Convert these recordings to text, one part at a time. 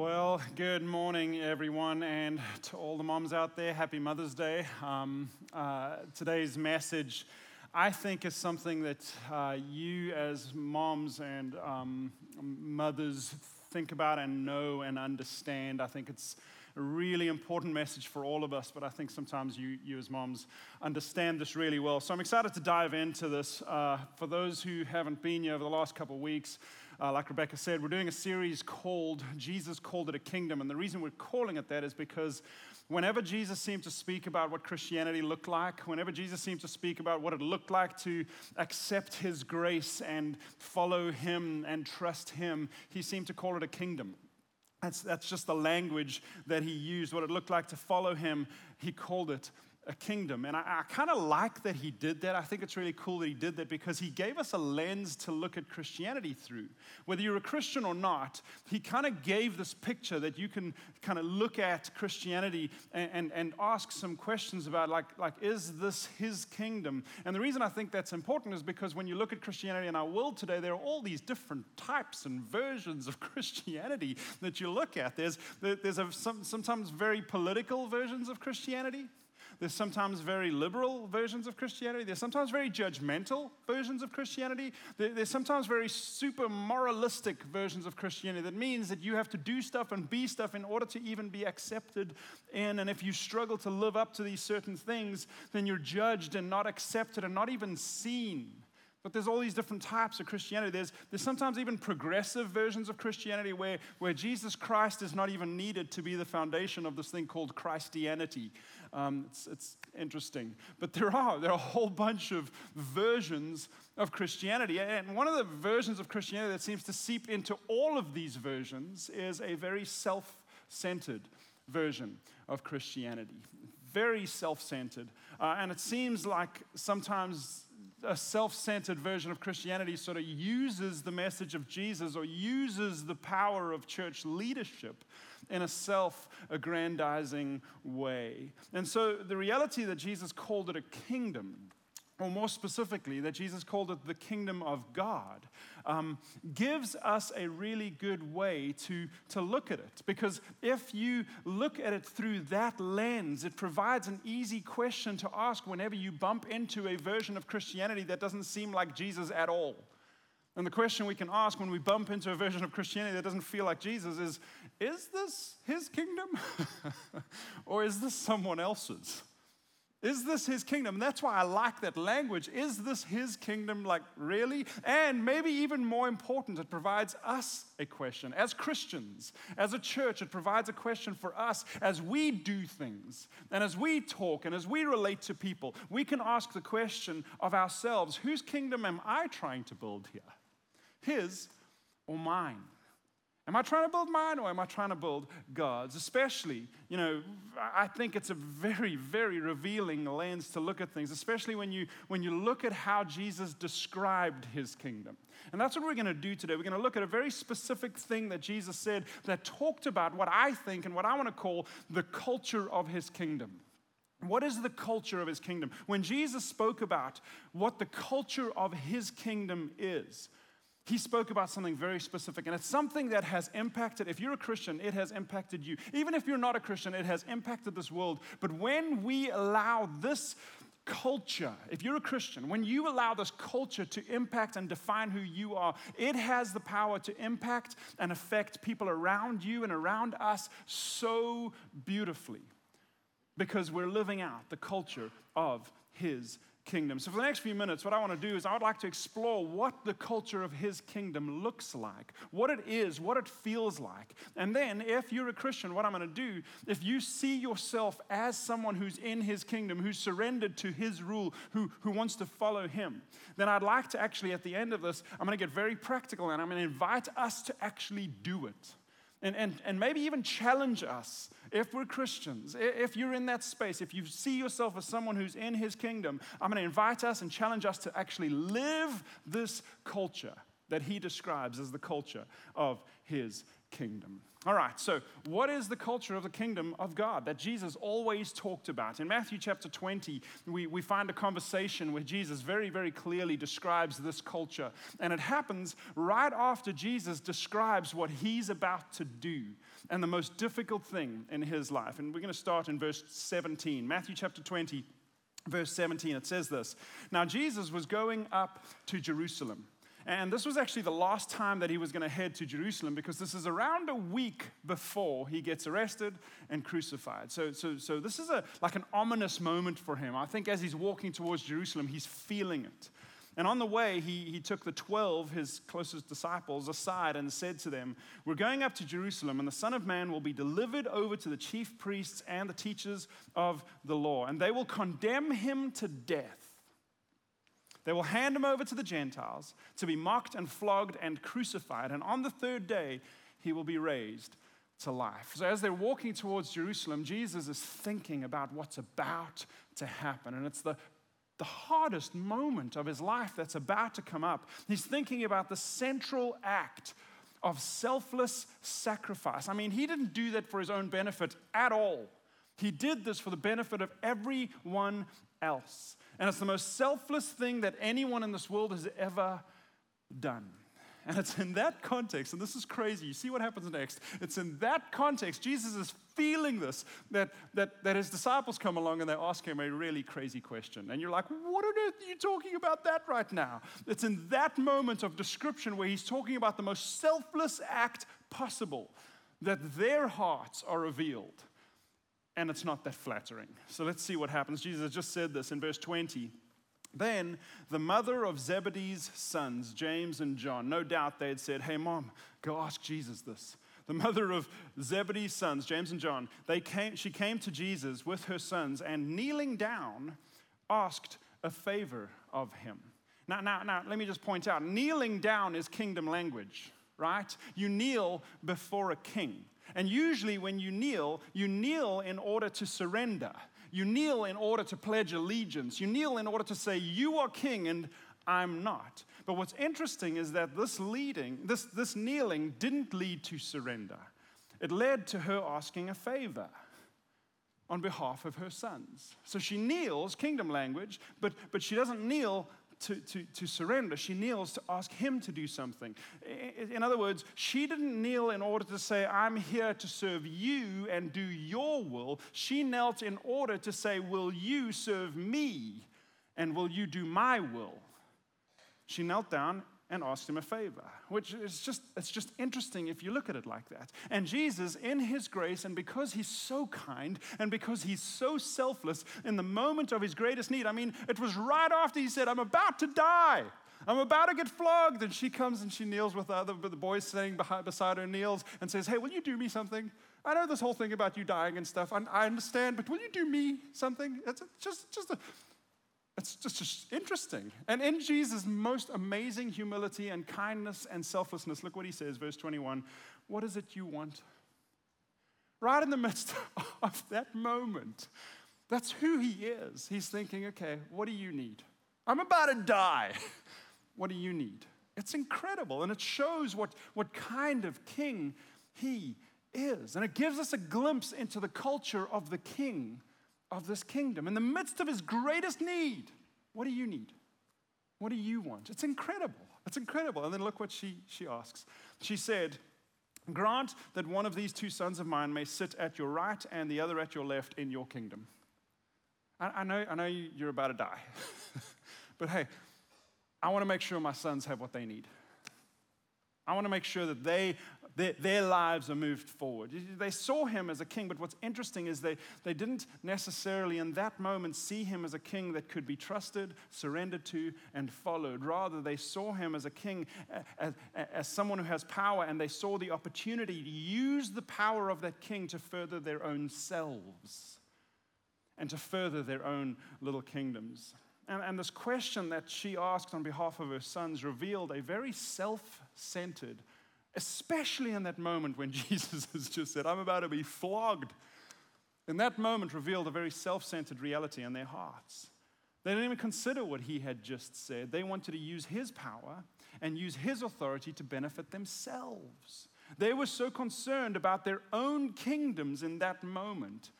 Well, good morning, everyone, and to all the moms out there, happy Mother's Day. Um, uh, today's message, I think, is something that uh, you, as moms and um, mothers, think about and know and understand. I think it's a really important message for all of us, but I think sometimes you, you as moms understand this really well. So I'm excited to dive into this. Uh, for those who haven't been here over the last couple of weeks, uh, like Rebecca said, we're doing a series called Jesus Called It a Kingdom. And the reason we're calling it that is because whenever Jesus seemed to speak about what Christianity looked like, whenever Jesus seemed to speak about what it looked like to accept his grace and follow him and trust him, he seemed to call it a kingdom. That's, that's just the language that he used. What it looked like to follow him, he called it a kingdom. And I, I kind of like that he did that. I think it's really cool that he did that because he gave us a lens to look at Christianity through. Whether you're a Christian or not, he kind of gave this picture that you can kind of look at Christianity and, and, and ask some questions about, like, like, is this his kingdom? And the reason I think that's important is because when you look at Christianity in our world today, there are all these different types and versions of Christianity that you look at. There's, there's a, some, sometimes very political versions of Christianity. There's sometimes very liberal versions of Christianity. There's sometimes very judgmental versions of Christianity. There's sometimes very super moralistic versions of Christianity that means that you have to do stuff and be stuff in order to even be accepted in. And if you struggle to live up to these certain things, then you're judged and not accepted and not even seen. But there's all these different types of Christianity. There's, there's sometimes even progressive versions of Christianity where, where Jesus Christ is not even needed to be the foundation of this thing called Christianity. Um, it's, it's interesting. But there are, there are a whole bunch of versions of Christianity. And one of the versions of Christianity that seems to seep into all of these versions is a very self centered version of Christianity. Very self centered. Uh, and it seems like sometimes a self centered version of Christianity sort of uses the message of Jesus or uses the power of church leadership in a self aggrandizing way. And so the reality that Jesus called it a kingdom or more specifically, that Jesus called it the kingdom of God, um, gives us a really good way to, to look at it. Because if you look at it through that lens, it provides an easy question to ask whenever you bump into a version of Christianity that doesn't seem like Jesus at all. And the question we can ask when we bump into a version of Christianity that doesn't feel like Jesus is Is this his kingdom? or is this someone else's? Is this his kingdom? And that's why I like that language. Is this his kingdom? Like, really? And maybe even more important, it provides us a question. As Christians, as a church, it provides a question for us as we do things and as we talk and as we relate to people. We can ask the question of ourselves whose kingdom am I trying to build here? His or mine? Am I trying to build mine or am I trying to build God's? Especially, you know, I think it's a very, very revealing lens to look at things, especially when you, when you look at how Jesus described his kingdom. And that's what we're going to do today. We're going to look at a very specific thing that Jesus said that talked about what I think and what I want to call the culture of his kingdom. What is the culture of his kingdom? When Jesus spoke about what the culture of his kingdom is, he spoke about something very specific, and it's something that has impacted, if you're a Christian, it has impacted you. Even if you're not a Christian, it has impacted this world. But when we allow this culture, if you're a Christian, when you allow this culture to impact and define who you are, it has the power to impact and affect people around you and around us so beautifully because we're living out the culture of His kingdom. So, for the next few minutes, what I want to do is I would like to explore what the culture of his kingdom looks like, what it is, what it feels like. And then, if you're a Christian, what I'm going to do, if you see yourself as someone who's in his kingdom, who's surrendered to his rule, who, who wants to follow him, then I'd like to actually, at the end of this, I'm going to get very practical and I'm going to invite us to actually do it and, and, and maybe even challenge us if we're Christians, if you're in that space, if you see yourself as someone who's in his kingdom, I'm going to invite us and challenge us to actually live this culture that he describes as the culture of his kingdom. All right, so what is the culture of the kingdom of God that Jesus always talked about? In Matthew chapter 20, we, we find a conversation where Jesus very, very clearly describes this culture. And it happens right after Jesus describes what he's about to do and the most difficult thing in his life. And we're going to start in verse 17. Matthew chapter 20, verse 17, it says this Now Jesus was going up to Jerusalem and this was actually the last time that he was going to head to Jerusalem because this is around a week before he gets arrested and crucified. So, so, so this is a, like an ominous moment for him. I think as he's walking towards Jerusalem, he's feeling it. And on the way, he, he took the 12, his closest disciples, aside and said to them, We're going up to Jerusalem, and the Son of Man will be delivered over to the chief priests and the teachers of the law, and they will condemn him to death they will hand him over to the Gentiles to be mocked and flogged and crucified. And on the third day, he will be raised to life. So, as they're walking towards Jerusalem, Jesus is thinking about what's about to happen. And it's the, the hardest moment of his life that's about to come up. He's thinking about the central act of selfless sacrifice. I mean, he didn't do that for his own benefit at all. He did this for the benefit of everyone else. And it's the most selfless thing that anyone in this world has ever done. And it's in that context, and this is crazy. You see what happens next. It's in that context, Jesus is feeling this, that, that, that his disciples come along and they ask him a really crazy question. And you're like, what on earth are you talking about that right now? It's in that moment of description where he's talking about the most selfless act possible that their hearts are revealed and it's not that flattering. So let's see what happens. Jesus just said this in verse 20. Then the mother of Zebedee's sons, James and John, no doubt they had said, Hey, mom, go ask Jesus this. The mother of Zebedee's sons, James and John, they came, she came to Jesus with her sons and kneeling down, asked a favor of him. Now, now, now, let me just point out kneeling down is kingdom language, right? You kneel before a king. And usually, when you kneel, you kneel in order to surrender. You kneel in order to pledge allegiance. You kneel in order to say, You are king and I'm not. But what's interesting is that this leading, this, this kneeling didn't lead to surrender. It led to her asking a favor on behalf of her sons. So she kneels, kingdom language, but, but she doesn't kneel to, to, to surrender. She kneels to ask him to do something. In other words, she didn't kneel in order to say, I'm here to serve you and do your will. She knelt in order to say, Will you serve me and will you do my will? She knelt down and asked him a favor, which is just, it's just interesting if you look at it like that. And Jesus, in his grace, and because he's so kind, and because he's so selfless, in the moment of his greatest need, I mean, it was right after he said, I'm about to die. I'm about to get flogged. And she comes and she kneels with the other the boys sitting behind, beside her, kneels and says, Hey, will you do me something? I know this whole thing about you dying and stuff. I, I understand, but will you do me something? It's just, just a, it's just, just interesting. And in Jesus' most amazing humility and kindness and selflessness, look what he says, verse 21 What is it you want? Right in the midst of that moment, that's who he is. He's thinking, okay, what do you need? I'm about to die. What do you need? It's incredible. And it shows what, what kind of king he is. And it gives us a glimpse into the culture of the king of this kingdom. In the midst of his greatest need, what do you need? What do you want? It's incredible. It's incredible. And then look what she, she asks. She said, Grant that one of these two sons of mine may sit at your right and the other at your left in your kingdom. I, I know, I know you're about to die, but hey, I want to make sure my sons have what they need. I want to make sure that they their, their lives are moved forward. They saw him as a king, but what's interesting is they, they didn't necessarily in that moment see him as a king that could be trusted, surrendered to, and followed. Rather, they saw him as a king, as, as someone who has power, and they saw the opportunity to use the power of that king to further their own selves and to further their own little kingdoms. And, and, this question that she asked on behalf of her sons revealed a very self centered Especially in that moment when Jesus has just said, I'm about to be flogged. In that moment, revealed a very self centered reality in their hearts. They didn't even consider what he had just said. They wanted to use his power and use his authority to benefit themselves. They were so concerned about their own kingdoms in that moment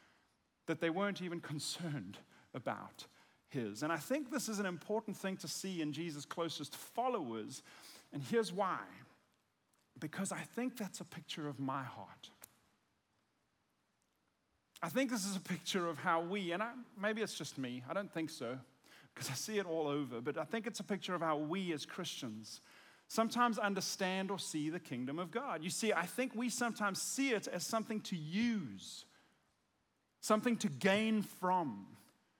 that they weren't even concerned about his. And I think this is an important thing to see in Jesus' closest followers. And here's why because I think that's a picture of my heart. I think this is a picture of how we, and I, maybe it's just me, I don't think so, because I see it all over, but I think it's a picture of how we as Christians sometimes understand or see the kingdom of God. You see, I think we sometimes see it as something to use, something to gain from,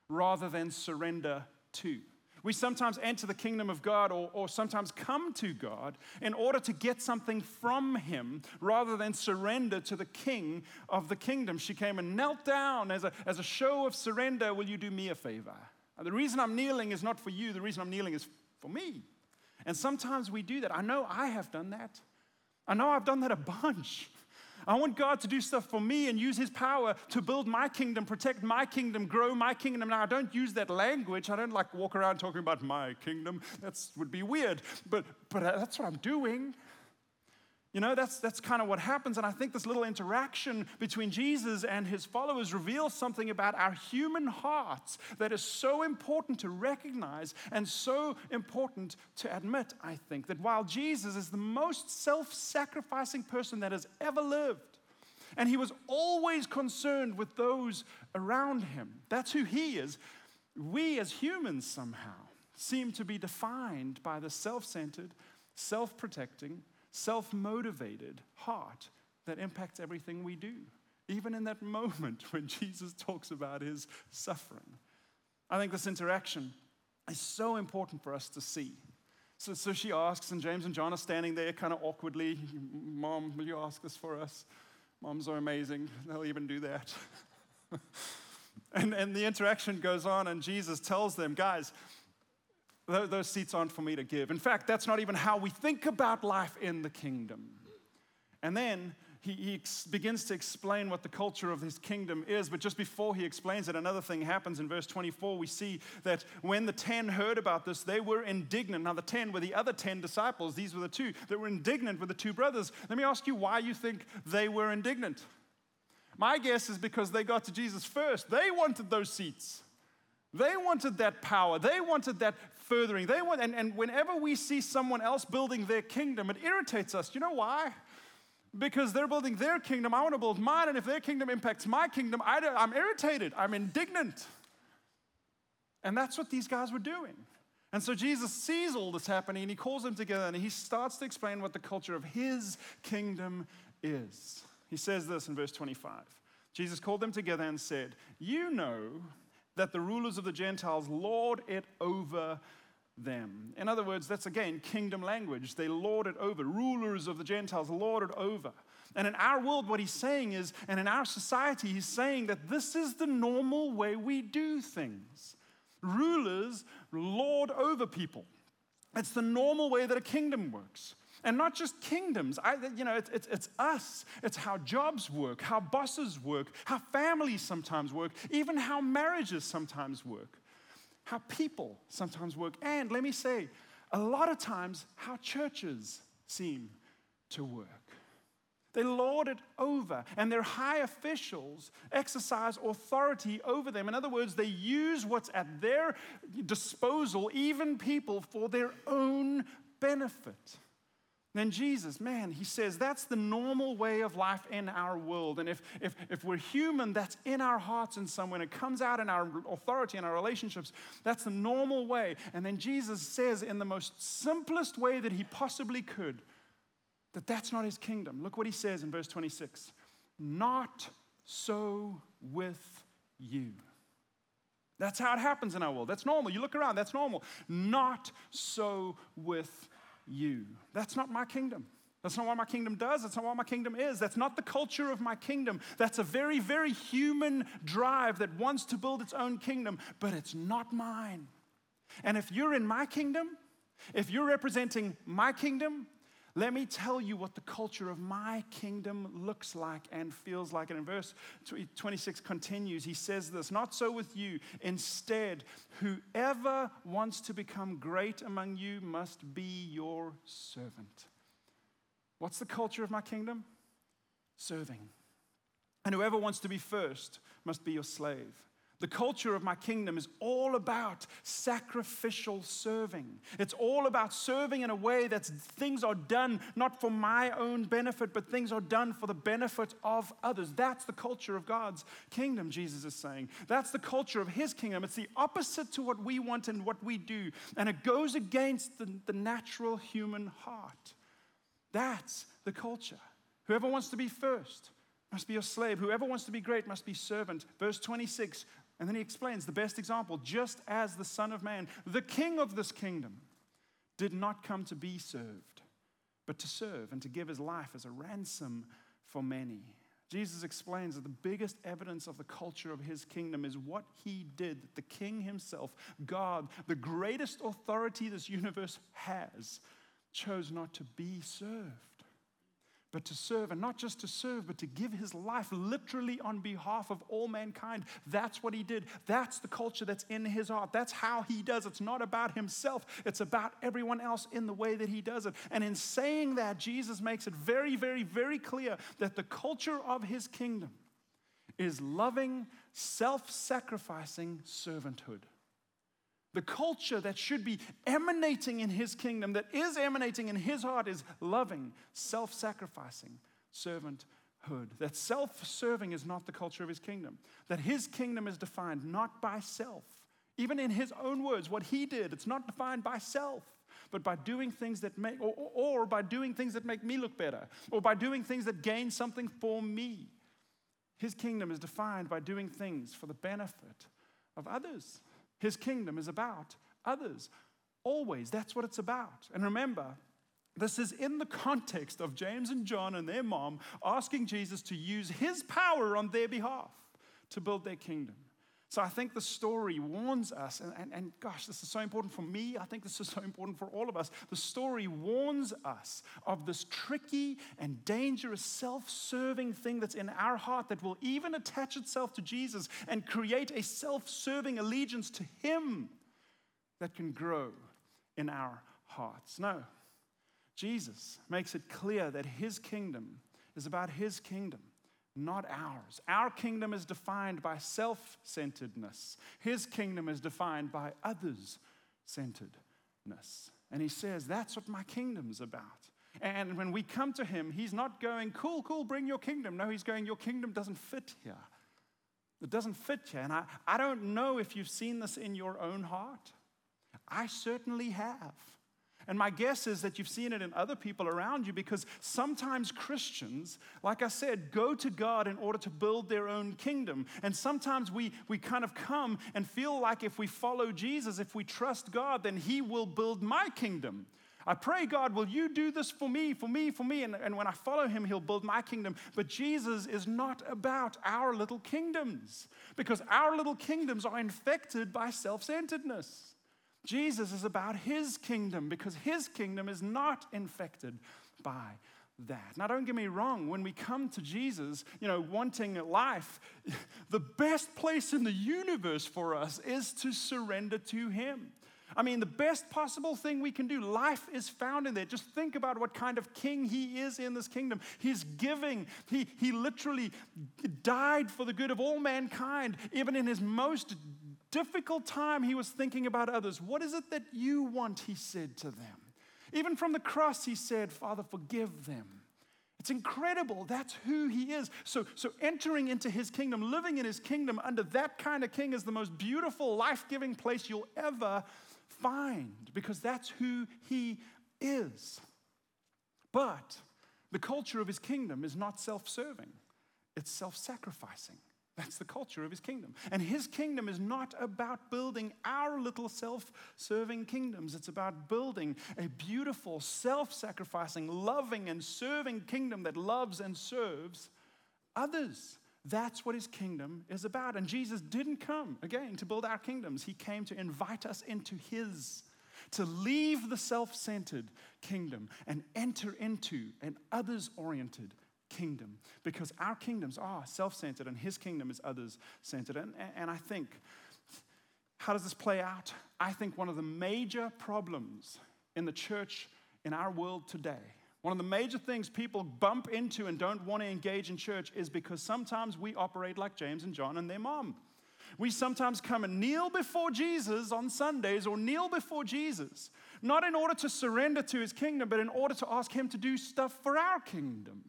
rather than surrender to. We sometimes enter the kingdom of God or, or sometimes come to God in order to get something from Him rather than surrender to the King of the kingdom. She came and knelt down as a, as a show of surrender. Will you do me a favor? And the reason I'm kneeling is not for you, the reason I'm kneeling is for me. And sometimes we do that. I know I have done that. I know I've done that a bunch. I want God to do stuff for me and use His power to build my kingdom, protect my kingdom, grow my kingdom. Now, I don't use that language. I don't like walk around talking about my kingdom. That would be weird. But, but uh, that's what I'm doing. You know, that's, that's kind of what happens. And I think this little interaction between Jesus and his followers reveals something about our human hearts that is so important to recognize and so important to admit, I think, that while Jesus is the most self sacrificing person that has ever lived, and he was always concerned with those around him, that's who he is, we as humans somehow seem to be defined by the self centered, self protecting, self motivated heart that impacts everything we do, even in that moment when Jesus talks about his suffering. I think this interaction is so important for us to see. So, so she asks, and James and John are standing there kind of awkwardly Mom, will you ask this for us? Moms are amazing, they'll even do that. and, and the interaction goes on, and Jesus tells them, Guys, those seats aren't for me to give. In fact, that's not even how we think about life in the kingdom. And then he, he ex- begins to explain what the culture of his kingdom is. But just before he explains it, another thing happens in verse 24. We see that when the 10 heard about this, they were indignant. Now, the 10 were the other 10 disciples. These were the two that were indignant with the two brothers. Let me ask you why you think they were indignant. My guess is because they got to Jesus first. They wanted those seats. They wanted that power. They wanted that furthering. They want, and, and whenever we see someone else building their kingdom, it irritates us. You know why? Because they're building their kingdom. I want to build mine, and if their kingdom impacts my kingdom, I, I'm irritated. I'm indignant. And that's what these guys were doing. And so Jesus sees all this happening and he calls them together and he starts to explain what the culture of his kingdom is. He says this in verse 25. Jesus called them together and said, You know that the rulers of the Gentiles lord it over them. In other words, that's again kingdom language. They lord it over. Rulers of the Gentiles lord it over. And in our world, what he's saying is, and in our society, he's saying that this is the normal way we do things. Rulers lord over people. It's the normal way that a kingdom works. And not just kingdoms, I, you know, it's, it's, it's, us. It's how jobs work, how bosses work, how families sometimes work, even how marriages sometimes work, how people sometimes work. And let me say, a lot of times, how churches seem to work. They lord it over, and their high officials exercise authority over them. In other words, they use what's at their disposal, even people, for their own benefit. Then Jesus, man, he says that's the normal way of life in our world. And if, if, if we're human, that's in our hearts in some way. it comes out in our authority and our relationships. That's the normal way. And then Jesus says, in the most simplest way that he possibly could, that that's not his kingdom. Look what he says in verse 26 Not so with you. That's how it happens in our world. That's normal. You look around, that's normal. Not so with you. That's not my kingdom. That's not what my kingdom does. That's not what my kingdom is. That's not the culture of my kingdom. That's a very, very human drive that wants to build its own kingdom, but it's not mine. And if you're in my kingdom, if you're representing my kingdom, let me tell you what the culture of my kingdom looks like and feels like. And in verse 26 continues, he says this Not so with you. Instead, whoever wants to become great among you must be your servant. What's the culture of my kingdom? Serving. And whoever wants to be first must be your slave. The culture of my kingdom is all about sacrificial serving. It's all about serving in a way that things are done not for my own benefit, but things are done for the benefit of others. That's the culture of God's kingdom, Jesus is saying. That's the culture of his kingdom. It's the opposite to what we want and what we do, and it goes against the, the natural human heart. That's the culture. Whoever wants to be first must be a slave. Whoever wants to be great must be servant. Verse 26 and then he explains the best example just as the Son of Man, the King of this kingdom, did not come to be served, but to serve and to give his life as a ransom for many. Jesus explains that the biggest evidence of the culture of his kingdom is what he did. The king himself, God, the greatest authority this universe has, chose not to be served but to serve, and not just to serve, but to give his life literally on behalf of all mankind. That's what he did. That's the culture that's in his heart. That's how he does. It's not about himself, it's about everyone else in the way that he does it. And in saying that, Jesus makes it very, very, very clear that the culture of his kingdom is loving, self sacrificing servanthood. The culture that should be emanating in his kingdom, that is emanating in his heart, is loving, self sacrificing servanthood. That self serving is not the culture of his kingdom. That his kingdom is defined not by self. Even in his own words, what he did, it's not defined by self, but by doing things that make, or, or by doing things that make me look better, or by doing things that gain something for me. His kingdom is defined by doing things for the benefit of others. His kingdom is about others. Always, that's what it's about. And remember, this is in the context of James and John and their mom asking Jesus to use his power on their behalf to build their kingdom. So I think the story warns us, and, and, and, gosh, this is so important for me. I think this is so important for all of us. The story warns us of this tricky and dangerous self serving thing that's in our heart that will even attach itself to Jesus and create a self serving allegiance to Him that can grow in our hearts. No, Jesus makes it clear that His kingdom is about His kingdom not ours. Our kingdom is defined by self centeredness, His kingdom is defined by others centeredness. And He says, That's what my kingdom's about. And when we come to Him, He's not going, Cool, cool, bring your kingdom. No, He's going, Your kingdom doesn't fit here. It doesn't fit here. And I, I don't know if you've seen this in your own heart. I certainly have. And my guess is that you've seen it in other people around you because sometimes Christians, like I said, go to God in order to build their own kingdom. And sometimes we, we kind of come and feel like if we follow Jesus, if we trust God, then He will build my kingdom. I pray, God, will you do this for me, for me, for me? And, and when I follow him, he'll build my kingdom. But Jesus is not about our little kingdoms because our little kingdoms are infected by self centeredness. Jesus is about his kingdom because his kingdom is not infected by that. Now, don't get me wrong, when we come to Jesus, you know, wanting life, the best place in the universe for us is to surrender to him. I mean, the best possible thing we can do, life is found in there. Just think about what kind of king he is in this kingdom. He's giving, he, he literally died for the good of all mankind, even in his most difficult time, he was thinking about others. What is it that you want? He said to them. Even from the cross, he said, Father, forgive them. It's incredible. That's who he is. So, so entering into his kingdom, living in his kingdom under that kind of king is the most beautiful, life giving place you'll ever find because that's who he is. But the culture of his kingdom is not self serving, it's self sacrificing. That's the culture of his kingdom. And his kingdom is not about building our little self serving kingdoms. It's about building a beautiful, self sacrificing, loving, and serving kingdom that loves and serves others. That's what his kingdom is about. And Jesus didn't come, again, to build our kingdoms. He came to invite us into his, to leave the self centered kingdom and enter into an others oriented kingdom because our kingdoms are self centered and his kingdom is others centered. And, and I think, how does this play out? I think one of the major problems in the church in our world today One of the major things people bump into and don't want to engage in church is because sometimes we operate like James and John and their mom. We sometimes come and kneel before Jesus on Sundays or kneel before Jesus, not in order to surrender to his kingdom, but in order to ask him to do stuff for our kingdom.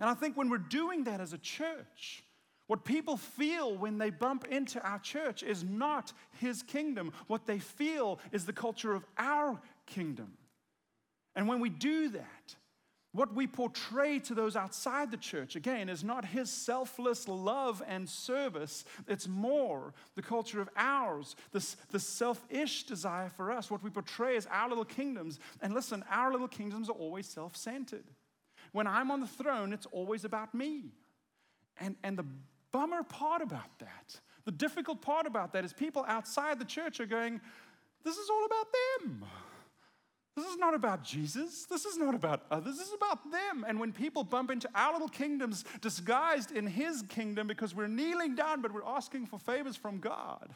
And I think when we're doing that as a church, what people feel when they bump into our church is not his kingdom. What they feel is the culture of our kingdom. And when we do that, what we portray to those outside the church, again, is not his selfless love and service. It's more the culture of ours, this, the selfish desire for us. What we portray is our little kingdoms. And listen, our little kingdoms are always self centered. When I'm on the throne, it's always about me. And, and the bummer part about that, the difficult part about that, is people outside the church are going, This is all about them. This is not about Jesus. This is not about others. This is about them. And when people bump into our little kingdoms disguised in His kingdom because we're kneeling down, but we're asking for favors from God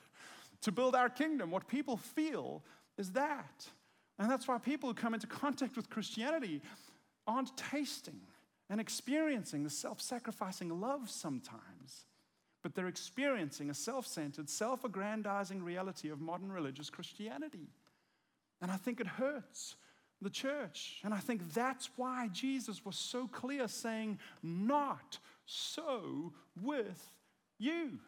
to build our kingdom, what people feel is that. And that's why people who come into contact with Christianity aren't tasting and experiencing the self sacrificing love sometimes, but they're experiencing a self centered, self aggrandizing reality of modern religious Christianity. And I think it hurts the church. And I think that's why Jesus was so clear saying, Not so with you.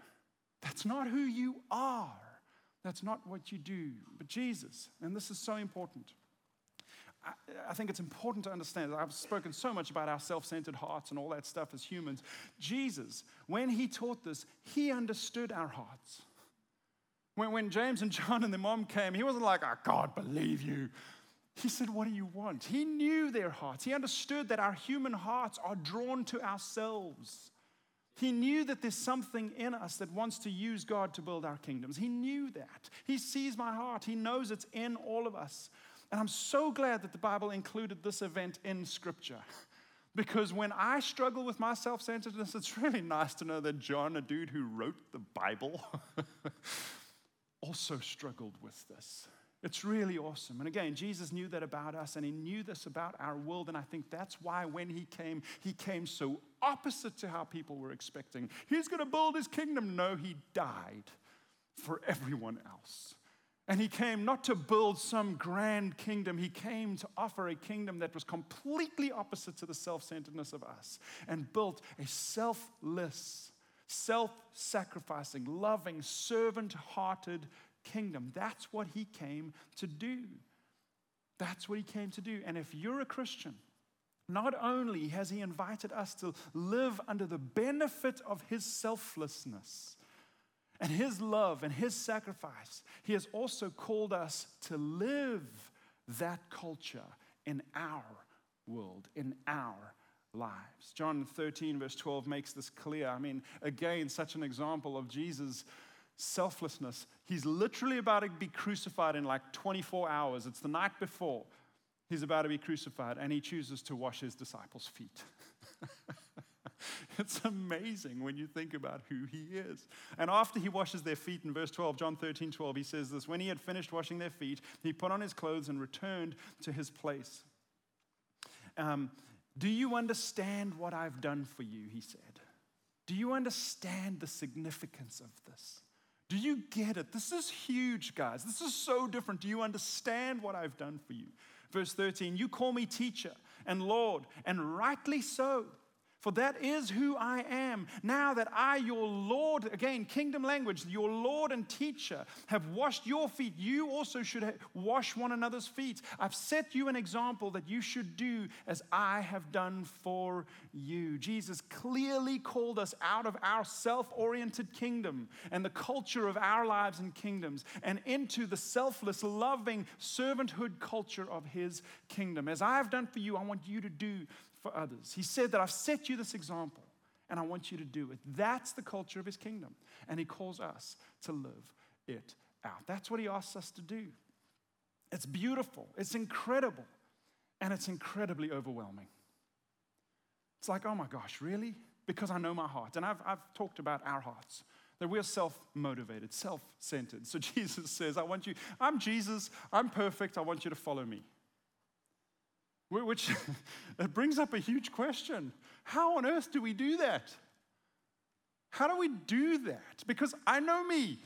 That's not who you are. That's not what you do. But Jesus, and this is so important. I, think it's important to understand. I've spoken so much about our self centered hearts and all that stuff as humans. Jesus, when he taught this, he understood our hearts. When, when James and John and their mom came, he wasn't like, I can't believe you. He said, What do you want? He knew their hearts. He understood that our human hearts are drawn to ourselves. He knew that there's something in us that wants to use God to build our kingdoms. He knew that. He sees my heart. He knows it's in all of us. And I'm so glad that the Bible included this event in Scripture. Because when I struggle with my self centeredness, it's really nice to know that John, a dude who wrote the Bible, also struggled with this. It's really awesome. And again, Jesus knew that about us and he knew this about our world. And I think that's why when he came, he came so opposite to how people were expecting. He's going to build his kingdom. No, he died for everyone else. And he came not to build some grand kingdom, he came to offer a kingdom that was completely opposite to the self centeredness of us and built a selfless self sacrificing, loving, servant hearted kingdom. That's what he came to do. That's what he came to do. And if you're a Christian, not only has he invited us to live under the benefit of his selflessness and his love and his sacrifice, he has also called us to live that culture in our world, in our lives. John 13, verse 12, makes this clear. I mean, again, such an example of Jesus' selflessness. He's literally about to be crucified in like 24 hours. It's the night before he's about to be crucified, and he chooses to wash his disciples' feet. it's amazing when you think about who he is. And after he washes their feet, in verse 12, John 13, 12, he says this When he had finished washing their feet, he put on his clothes and returned to his place. Um, do you understand what I've done for you? He said. Do you understand the significance of this? Do you get it? This is huge, guys. This is so different. Do you understand what I've done for you? Verse 13, you call me teacher and Lord, and rightly so. For that is who I am. Now that I, your Lord, again, kingdom language, your Lord and teacher, have washed your feet, you also should wash one another's feet. I've set you an example that you should do as I have done for you. Jesus clearly called us out of our self oriented kingdom and the culture of our lives and kingdoms and into the selfless, loving servanthood culture of his kingdom. As I have done for you, I want you to do for others. He said that I've set you this example and I want you to do it. That's the culture of his kingdom. And he calls us to live it out. That's what he asks us to do. It's beautiful, it's incredible, and it's incredibly overwhelming. It's like, oh my gosh, really? Because I know my heart. And I've, I've talked about our hearts that we're self motivated, self centered. So Jesus says, I want you, I'm Jesus, I'm perfect, I want you to follow me. Which it brings up a huge question. How on earth do we do that? How do we do that? Because I know me.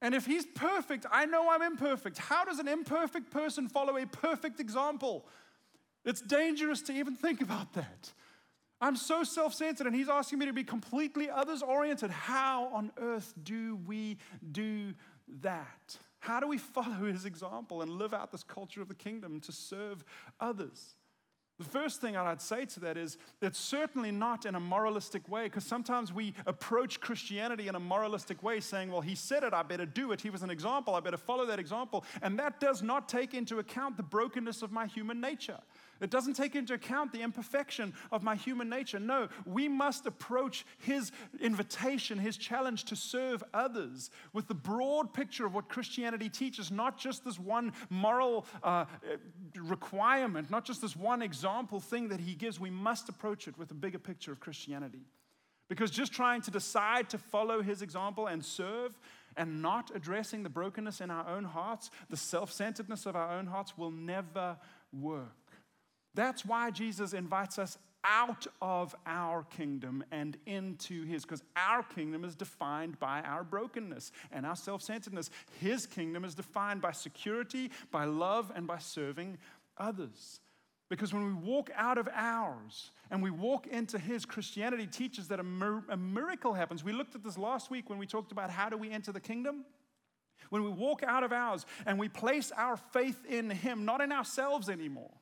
And if he's perfect, I know I'm imperfect. How does an imperfect person follow a perfect example? It's dangerous to even think about that. I'm so self centered, and he's asking me to be completely others oriented. How on earth do we do that? How do we follow his example and live out this culture of the kingdom to serve others? The first thing I'd say to that is it's certainly not in a moralistic way, because sometimes we approach Christianity in a moralistic way, saying, Well, he said it, I better do it. He was an example, I better follow that example. And that does not take into account the brokenness of my human nature. It doesn't take into account the imperfection of my human nature. No, we must approach his invitation, his challenge to serve others with the broad picture of what Christianity teaches, not just this one moral uh, requirement, not just this one example thing that he gives. We must approach it with a bigger picture of Christianity. Because just trying to decide to follow his example and serve and not addressing the brokenness in our own hearts, the self centeredness of our own hearts, will never work. That's why Jesus invites us out of our kingdom and into his, because our kingdom is defined by our brokenness and our self centeredness. His kingdom is defined by security, by love, and by serving others. Because when we walk out of ours and we walk into his, Christianity teaches that a, mir- a miracle happens. We looked at this last week when we talked about how do we enter the kingdom. When we walk out of ours and we place our faith in him, not in ourselves anymore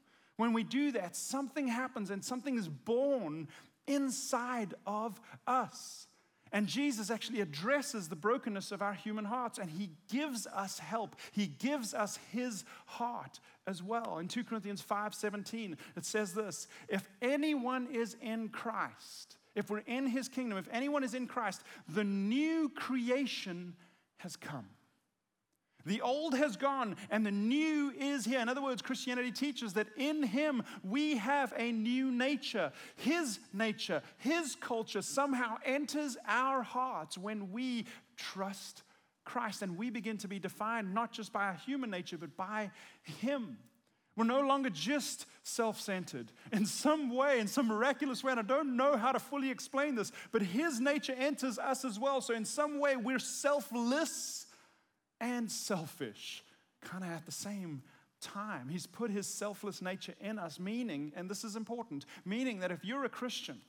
when we do that, something happens and something is born inside of us. And Jesus actually addresses the brokenness of our human hearts and he gives us help. He gives us his heart as well. In 2 Corinthians 5:17, it says this, if anyone is in Christ, if we're in his kingdom, if anyone is in Christ, the new creation has come. The old has gone and the new is here. In other words, Christianity teaches that in Him we have a new nature. His nature, His culture somehow enters our hearts when we trust Christ and we begin to be defined not just by our human nature, but by Him. We're no longer just self centered. In some way, in some miraculous way, and I don't know how to fully explain this, but His nature enters us as well. So, in some way, we're selfless and selfish, kind of at the same time. He's put his selfless nature in us, meaning, and this is important, meaning that if you're a Christian,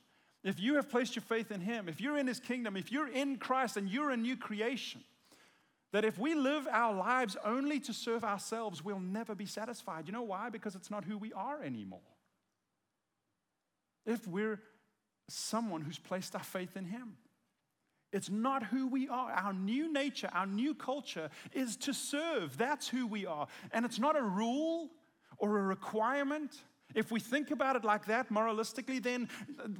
if you have placed your faith in him, if you're in his kingdom, if you're in Christ and you're a new creation, that if we live our lives only to serve ourselves, we'll never be satisfied. You know why? Because it's not who we are anymore. If we're someone who's placed our faith in him. It's not who we are. Our new nature, our new culture is to serve. That's who we are. And it's not a rule or a requirement. If we think about it like that moralistically, then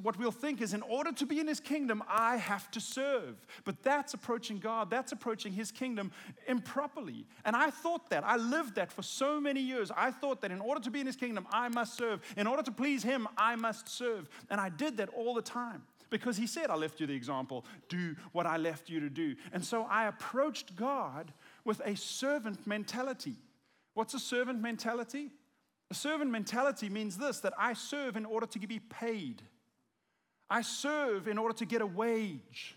what we'll think is in order to be in his kingdom, I have to serve. But that's approaching God, that's approaching his kingdom improperly. And I thought that. I lived that for so many years. I thought that in order to be in his kingdom, I must serve. In order to please him, I must serve. And I did that all the time because he said, I left you the example, do what I left you to do. And so I approached God with a servant mentality. What's a servant mentality? A servant mentality means this that I serve in order to be paid, I serve in order to get a wage.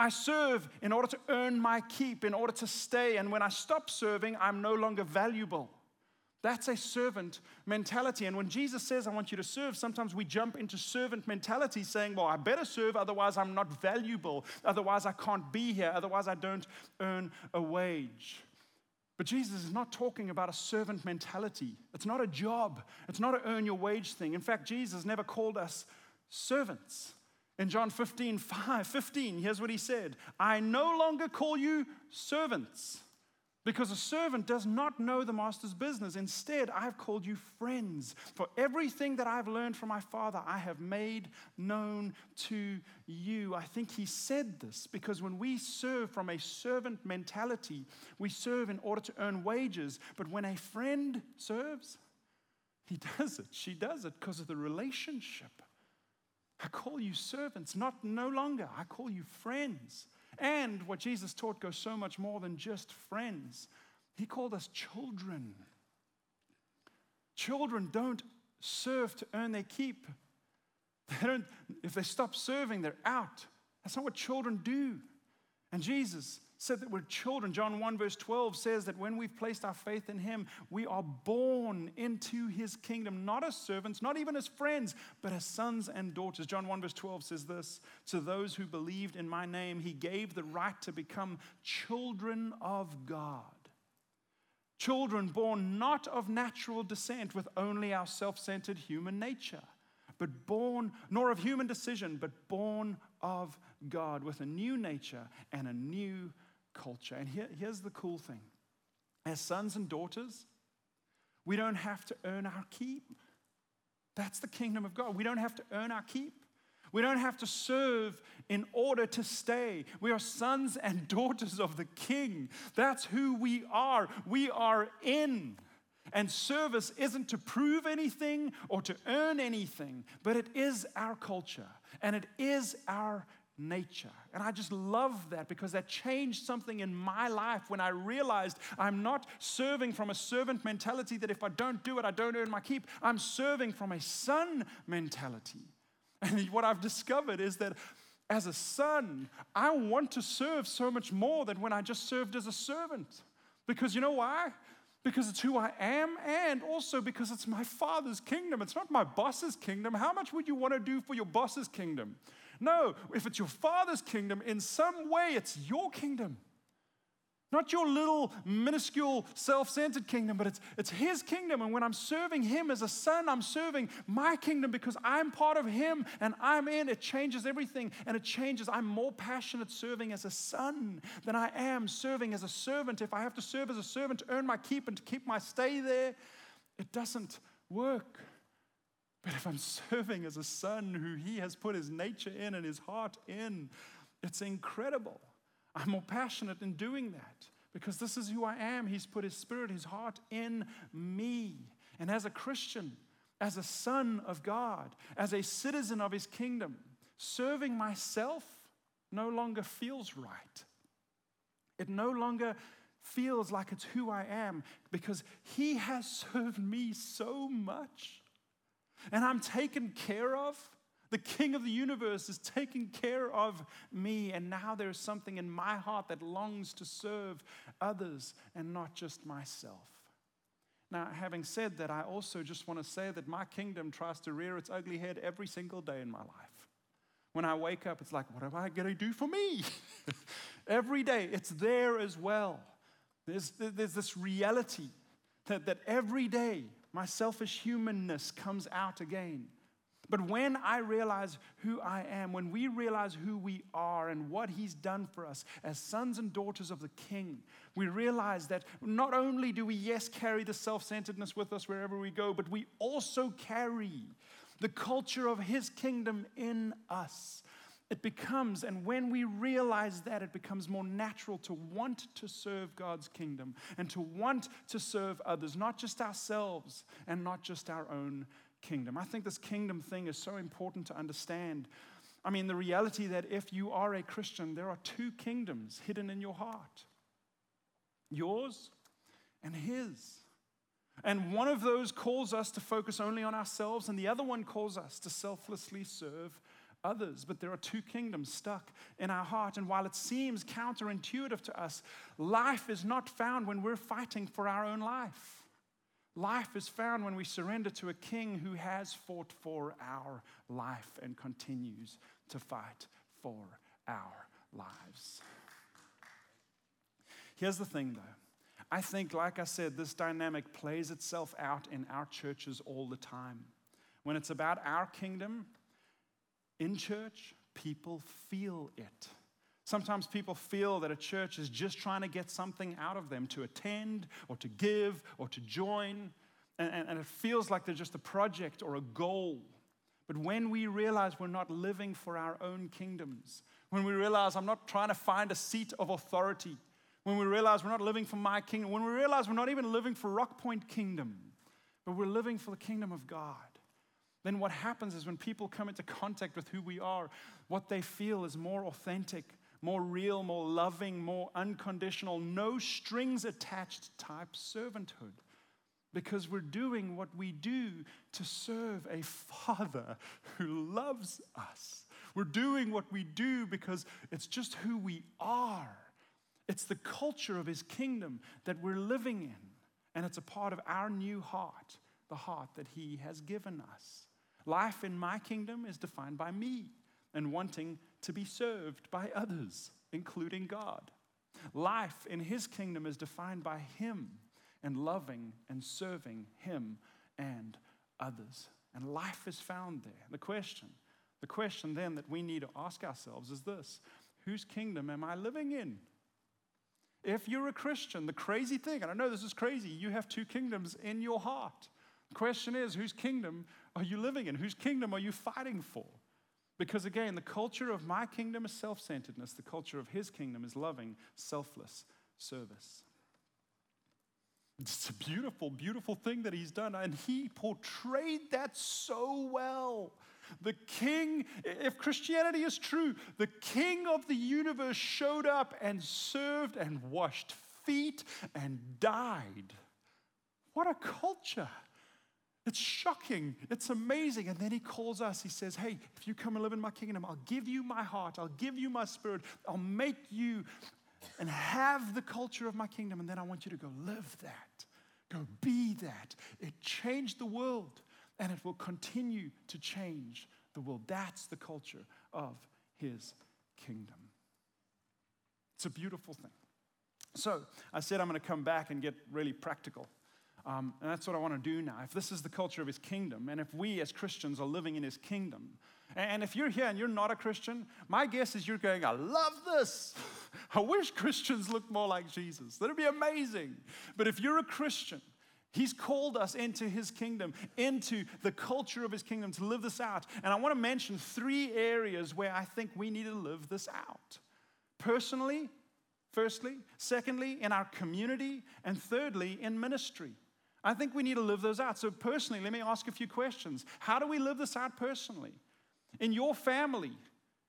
I serve in order to earn my keep, in order to stay. And when I stop serving, I'm no longer valuable. That's a servant mentality. And when Jesus says, I want you to serve, sometimes we jump into servant mentality saying, Well, I better serve, otherwise I'm not valuable. Otherwise I can't be here. Otherwise I don't earn a wage. But Jesus is not talking about a servant mentality. It's not a job, it's not an earn your wage thing. In fact, Jesus never called us servants. In John 15, 5, 15, here's what he said I no longer call you servants because a servant does not know the master's business. Instead, I've called you friends. For everything that I've learned from my father, I have made known to you. I think he said this because when we serve from a servant mentality, we serve in order to earn wages. But when a friend serves, he does it. She does it because of the relationship. I call you servants, not no longer. I call you friends. And what Jesus taught goes so much more than just friends. He called us children. Children don't serve to earn their keep. They don't, if they stop serving, they're out. That's not what children do. And Jesus said that we're children. John 1, verse 12 says that when we've placed our faith in Him, we are born into His kingdom, not as servants, not even as friends, but as sons and daughters. John 1, verse 12 says this To those who believed in my name, He gave the right to become children of God. Children born not of natural descent with only our self centered human nature, but born, nor of human decision, but born of God with a new nature and a new culture. And here, here's the cool thing as sons and daughters, we don't have to earn our keep. That's the kingdom of God. We don't have to earn our keep. We don't have to serve in order to stay. We are sons and daughters of the King. That's who we are. We are in. And service isn't to prove anything or to earn anything, but it is our culture and it is our nature. And I just love that because that changed something in my life when I realized I'm not serving from a servant mentality that if I don't do it, I don't earn my keep. I'm serving from a son mentality. And what I've discovered is that as a son, I want to serve so much more than when I just served as a servant. Because you know why? Because it's who I am, and also because it's my father's kingdom. It's not my boss's kingdom. How much would you want to do for your boss's kingdom? No, if it's your father's kingdom, in some way it's your kingdom. Not your little minuscule self centered kingdom, but it's, it's his kingdom. And when I'm serving him as a son, I'm serving my kingdom because I'm part of him and I'm in. It changes everything and it changes. I'm more passionate serving as a son than I am serving as a servant. If I have to serve as a servant to earn my keep and to keep my stay there, it doesn't work. But if I'm serving as a son who he has put his nature in and his heart in, it's incredible. I'm more passionate in doing that because this is who I am. He's put his spirit, his heart in me. And as a Christian, as a son of God, as a citizen of his kingdom, serving myself no longer feels right. It no longer feels like it's who I am because he has served me so much and I'm taken care of. The King of the universe is taking care of me, and now there's something in my heart that longs to serve others and not just myself. Now, having said that, I also just want to say that my kingdom tries to rear its ugly head every single day in my life. When I wake up, it's like, what am I going to do for me? every day, it's there as well. There's, there's this reality that, that every day my selfish humanness comes out again. But when I realize who I am, when we realize who we are and what He's done for us as sons and daughters of the King, we realize that not only do we, yes, carry the self centeredness with us wherever we go, but we also carry the culture of His kingdom in us. It becomes, and when we realize that, it becomes more natural to want to serve God's kingdom and to want to serve others, not just ourselves and not just our own kingdom. I think this kingdom thing is so important to understand. I mean, the reality that if you are a Christian, there are two kingdoms hidden in your heart yours and His. And one of those calls us to focus only on ourselves, and the other one calls us to selflessly serve others. But there are two kingdoms stuck in our heart. And while it seems counterintuitive to us, life is not found when we're fighting for our own life. Life is found when we surrender to a king who has fought for our life and continues to fight for our lives. Here's the thing, though. I think, like I said, this dynamic plays itself out in our churches all the time. When it's about our kingdom, in church, people feel it. Sometimes people feel that a church is just trying to get something out of them to attend or to give or to join. And, and, and, it feels like they're just a project or a goal. But when we realize we're not living for our own kingdoms, when we realize I'm not trying to find a seat of authority, when we realize we're not living for my kingdom, when we realize we're not even living for Rock Point Kingdom, but we're living for the kingdom of God, then what happens is when people come into contact with who we are, what they feel is more authentic, more real, more loving, more unconditional, no strings attached type servanthood. because we're doing what we do to serve a Father who loves us. We're doing what we do because it's just who we are. It's the culture of His kingdom that we're living in, and it's a part of our new heart, the heart that He has given us. Life in my kingdom is defined by me and wanting to be served by others, including God. Life in His kingdom is defined by Him and loving and serving Him and others. And life is found there. The question, the question then that we need to ask ourselves is this Whose kingdom am I living in? If you're a Christian, the crazy thing, and I know this is crazy, you have two kingdoms in your heart. Question is, whose kingdom are you living in? Whose kingdom are you fighting for? Because again, the culture of my kingdom is self centeredness, the culture of his kingdom is loving, selfless service. It's a beautiful, beautiful thing that he's done. And he portrayed that so well. The king, if Christianity is true, the king of the universe showed up and served and washed feet and died. What a culture! It's shocking. It's amazing. And then he calls us. He says, Hey, if you come and live in my kingdom, I'll give you my heart. I'll give you my spirit. I'll make you and have the culture of my kingdom. And then I want you to go live that. Go be that. It changed the world and it will continue to change the world. That's the culture of his kingdom. It's a beautiful thing. So I said I'm going to come back and get really practical. Um, and that's what I want to do now. If this is the culture of his kingdom, and if we as Christians are living in his kingdom, and if you're here and you're not a Christian, my guess is you're going, I love this. I wish Christians looked more like Jesus. That'd be amazing. But if you're a Christian, He's called us into his kingdom, into the culture of his kingdom to live this out. And I want to mention three areas where I think we need to live this out personally, firstly, secondly, in our community, and thirdly, in ministry. I think we need to live those out. So, personally, let me ask a few questions. How do we live this out personally? In your family,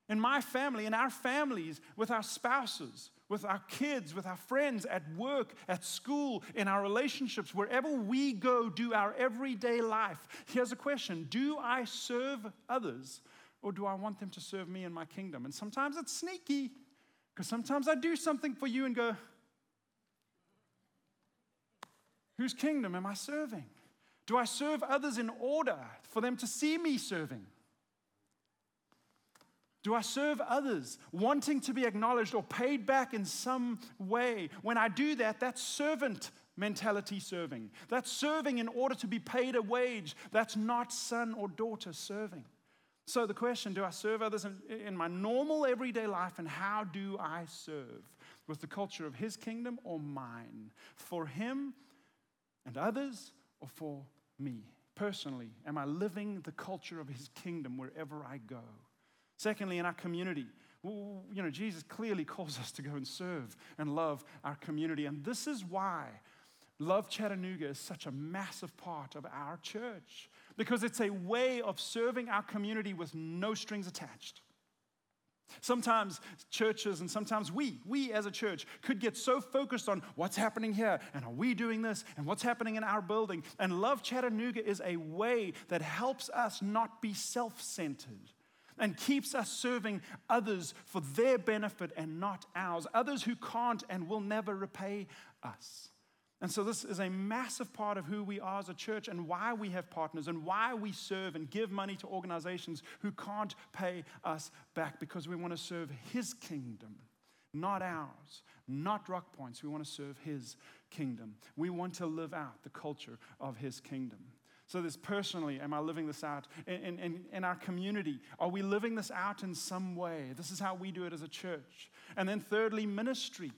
in my family, in our families, with our spouses, with our kids, with our friends, at work, at school, in our relationships, wherever we go, do our everyday life. Here's a question Do I serve others or do I want them to serve me in my kingdom? And sometimes it's sneaky because sometimes I do something for you and go, Whose kingdom am I serving? Do I serve others in order for them to see me serving? Do I serve others wanting to be acknowledged or paid back in some way? When I do that, that's servant mentality serving. That's serving in order to be paid a wage. That's not son or daughter serving. So, the question do I serve others in, in, my normal everyday life, and how do I serve? With the culture of his kingdom or mine? For him and others, or for me? Personally, am I living the culture of his kingdom wherever I go? Secondly, in our community, you know, Jesus clearly calls us to go and serve and love our community. And this is why Love Chattanooga is such a massive part of our church because it's a way of serving our community with no strings attached. Sometimes churches and sometimes we, we as a church, could get so focused on what's happening here and are we doing this and what's happening in our building. And Love Chattanooga is a way that helps us not be self centered and keeps us serving others for their benefit and not ours, others who can't and will never repay us. And so, this is a massive part of who we are as a church and why we have partners and why we serve and give money to organizations who can't pay us back because we want to serve His kingdom, not ours, not Rock Points. We want to serve His kingdom. We want to live out the culture of His kingdom. So, this personally, am I living this out? In, in, in, our community, are we living this out in some way? This is how we do it as a church. And then, thirdly, ministry.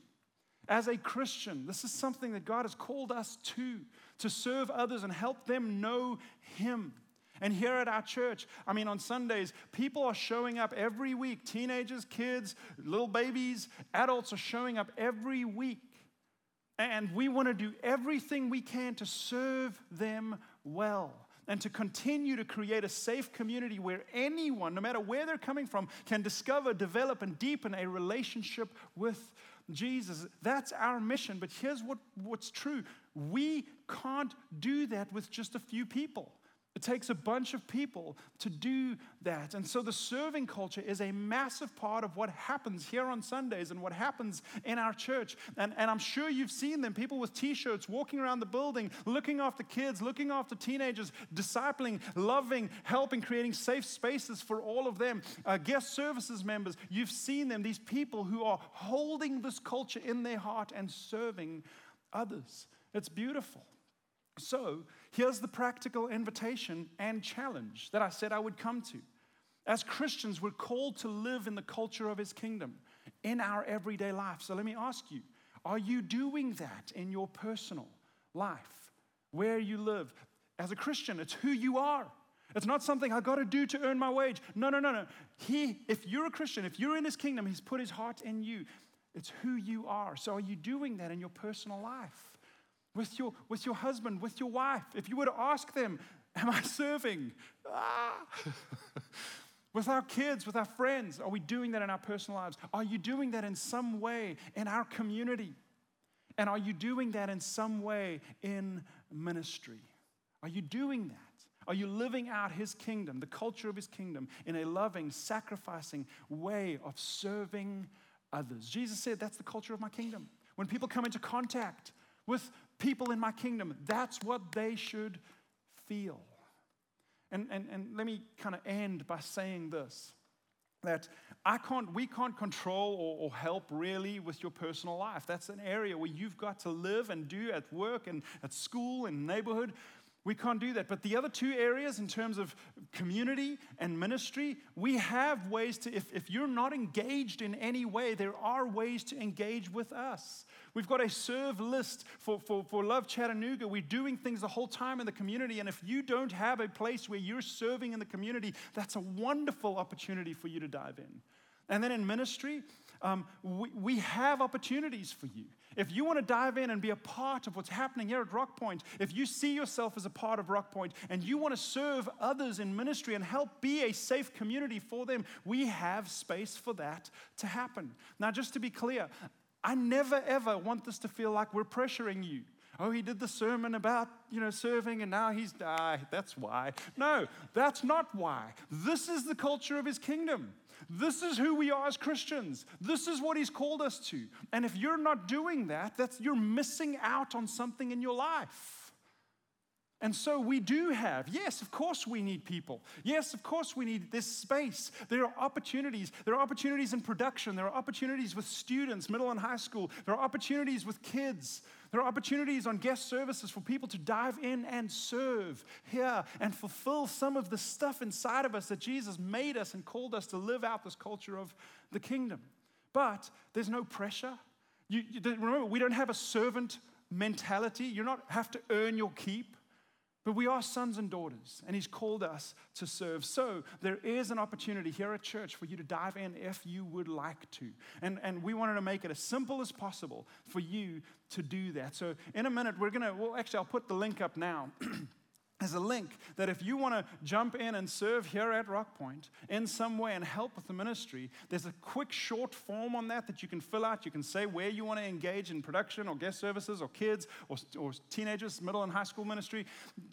As a Christian, this is something that God has called us to, to serve others and help them know Him. And here at our church, I mean, on Sundays, people are showing up every week. Teenagers, kids, little babies, adults are showing up every week. And we want to do everything we can to serve them well and to continue to create a safe community where anyone, no matter where they're coming from, can discover, develop, and deepen a relationship with Jesus. That's our mission. But here's what, what's true we can't do that with just a few people. It takes a bunch of people to do that. And so the serving culture is a massive part of what happens here on Sundays and what happens in our church. And, and I'm sure you've seen them people with t shirts walking around the building, looking after kids, looking after teenagers, discipling, loving, helping, creating safe spaces for all of them. Uh, guest services members, you've seen them, these people who are holding this culture in their heart and serving others. It's beautiful. So, here's the practical invitation and challenge that I said I would come to. As Christians, we're called to live in the culture of His kingdom in our everyday life. So, let me ask you are you doing that in your personal life, where you live? As a Christian, it's who you are. It's not something I got to do to earn my wage. No, no, no, no. He, if you're a Christian, if you're in His kingdom, He's put His heart in you. It's who you are. So, are you doing that in your personal life? With your, with your husband, with your wife. If you were to ask them, Am I serving? Ah. with our kids, with our friends, are we doing that in our personal lives? Are you doing that in some way in our community? And are you doing that in some way in ministry? Are you doing that? Are you living out His kingdom, the culture of His kingdom, in a loving, sacrificing way of serving others? Jesus said, That's the culture of my kingdom. When people come into contact with people in my kingdom, that's what they should feel. And, and, and let me kind of end by saying this that I can't, we can't control or, or, help really with your personal life. That's an area where you've got to live and do at work and at school and neighborhood. We can't do that. But the other two areas, in terms of community and ministry, we have ways to, if, if you're not engaged in any way, there are ways to engage with us. We've got a serve list for, for, for Love Chattanooga. We're doing things the whole time in the community. And if you don't have a place where you're serving in the community, that's a wonderful opportunity for you to dive in. And then in ministry, um, we, we have opportunities for you. If you want to dive in and be a part of what's happening here at Rock Point, if you see yourself as a part of Rock and you want to serve others in ministry and help be a safe community for them, we have space for that to happen. Now, just to be clear, I never ever want this to feel like we're pressuring you. Oh, he did the sermon about, you know, serving and now he's died. That's why. No, that's not why. This is the culture of his kingdom. This is who we are as Christians. This is what he's called us to. And if you're not doing that, that's you're missing out on something in your life. And so we do have, yes, of course we need people. Yes, of course we need this space. There are opportunities. There are opportunities in production. There are opportunities with students, middle and high school. There are opportunities with kids. There are opportunities on guest services for people to dive in and serve here and fulfill some of the stuff inside of us that Jesus made us and called us to live out this culture of the kingdom. But there's no pressure. You, you, remember, we don't have a servant mentality. You don't have to earn your keep. But we are sons and daughters, and He's called us to serve. So there is an opportunity here at church for you to dive in if you would like to. And, and we wanted to make it as simple as possible for you to do that. So in a minute, we're going to, well, actually, I'll put the link up now. There's a link that if you want to jump in and serve here at Rockpoint in some way and help with the ministry, there's a quick short form on that that you can fill out. You can say where you want to engage in production or guest services or kids or, or teenagers, middle and high school ministry.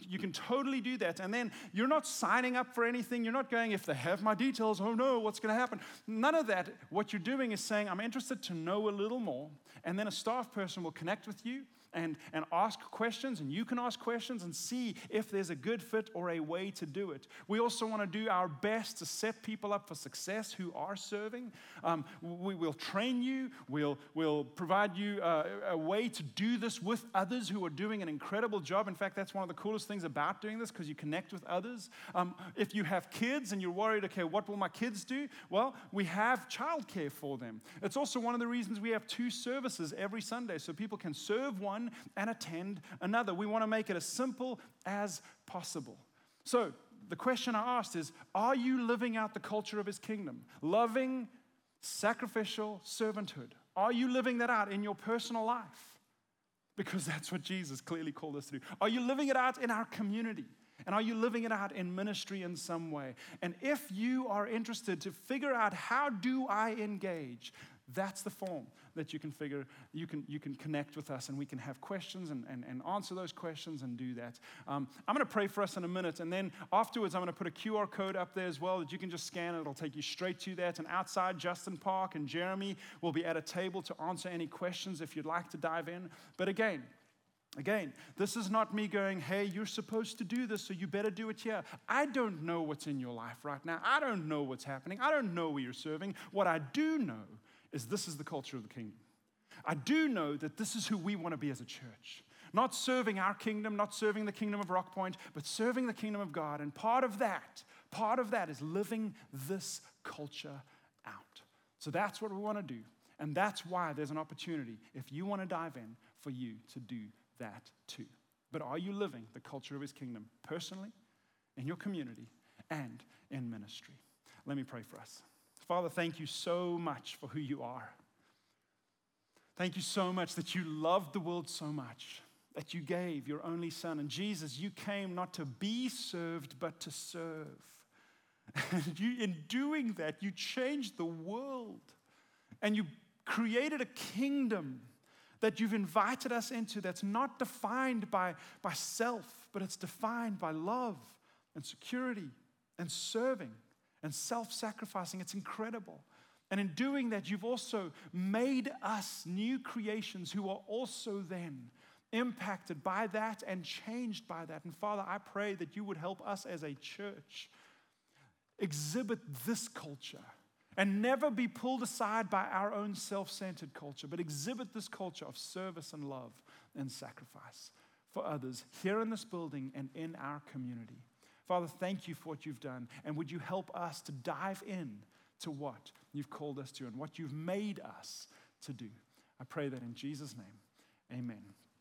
You can totally do that. And then you're not signing up for anything. You're not going, if they have my details, oh no, what's going to happen? None of that. What you're doing is saying, I'm interested to know a little more. And then a staff person will connect with you and, and ask questions, and you can ask questions and see if there's a good fit or a way to do it. We also want to do our best to set people up for success who are serving. Um, we will train you, we'll, we'll provide you uh, a way to do this with others who are doing an incredible job. In fact, that's one of the coolest things about doing this because you connect with others. Um, if you have kids and you're worried, okay, what will my kids do? Well, we have childcare for them. It's also one of the reasons we have two services every Sunday so people can serve one one and attend another. We want to make it as simple as possible. So, the question I asked is Are you living out the culture of his kingdom? Loving, sacrificial servanthood. Are you living that out in your personal life? Because that's what Jesus clearly called us to do. Are you living it out in our community? And are you living it out in ministry in some way? And if you are interested to figure out how do I engage, That's the form that you can figure, you can, you can connect with us and we can have questions and, and, and answer those questions and do that. Um, I'm going to pray for us in a minute and then afterwards I'm going to put a QR code up there as well that you can just scan it. It'll take you straight to that. And outside, Justin Park and Jeremy will be at a table to answer any questions if you'd like to dive in. But again, Again, this is not me going, hey, you're supposed to do this, so you better do it here. I don't know what's in your life right now. I don't know what's happening. I don't know where you're serving. What I do know is this is the culture of the kingdom. I do know that this is who we want to be as a church. Not serving our kingdom, not serving the kingdom of Rock Point, but serving the kingdom of God. And part of that, part of that is living this culture out. So that's what we want to do. And that's why there's an opportunity, if you want to dive in, for you to do that too. But are you living the culture of his kingdom personally, in your community, and in ministry? Let me pray for us. Father, thank you so much for who you are. Thank you so much that you loved the world so much that you gave your only son. And Jesus, you came not to be served, but to serve. And you, in doing that, you changed the world and you created a kingdom that you've invited us into that's not defined by, by self, but it's defined by love and security and serving and self sacrificing. It's incredible. And in doing that, you've also made us new creations who are also then impacted by that and changed by that. And Father, I pray that you would help us as a church exhibit this culture and never be pulled aside by our own self centered culture, but exhibit this culture of service and love and sacrifice for others here in this building and in our community. Father, thank you for what you've done. And would you help us to dive in to what you've called us to and what you've made us to do? I pray that in Jesus' name, amen.